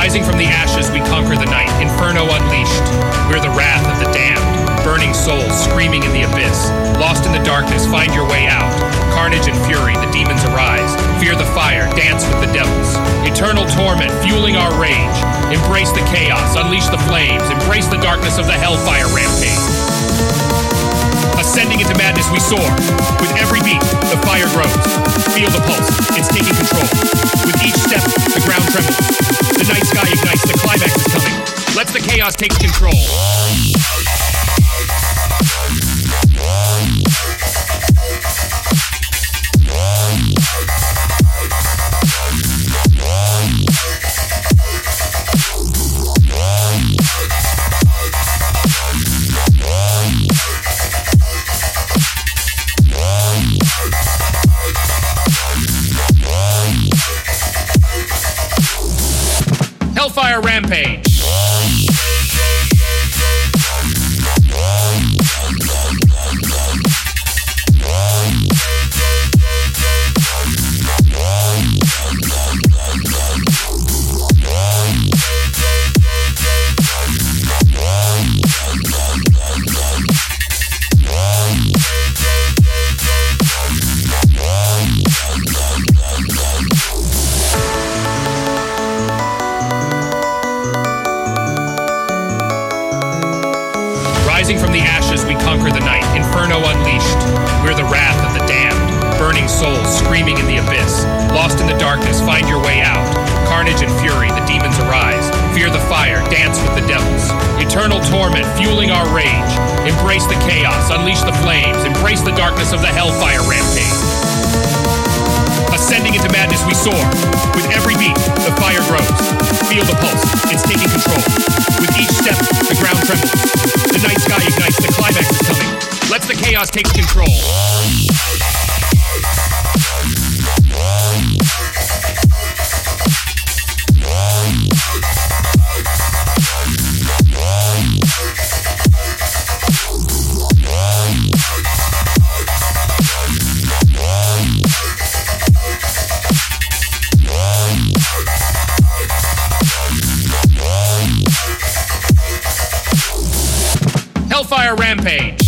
Rising from the ashes, we conquer the night. Inferno unleashed. We're the wrath of the damned. Burning souls screaming in the abyss. Lost in the darkness, find your way out. Carnage and fury, the demons arise. Fear the fire, dance with the devils. Eternal torment, fueling our rage. Embrace the chaos, unleash the flames. Embrace the darkness of the hellfire rampage. Ascending into madness, we soar. With every beat, the fire grows. Feel the pulse, it's taking chaos take control. Hellfire Rampage. Rising from the ashes, we conquer the night. Inferno unleashed. We're the wrath of the damned. Burning souls screaming in the abyss. Lost in the darkness, find your way out. Carnage and fury, the demons arise. Fear the fire, dance with the devils. Eternal torment, fueling our rage. Embrace the chaos, unleash the flames. Embrace the darkness of the hellfire rampage. Ascending into madness, we soar. With every beat, the fire grows. Feel the pulse, it's taking control. Chaos take control. Hellfire Rampage.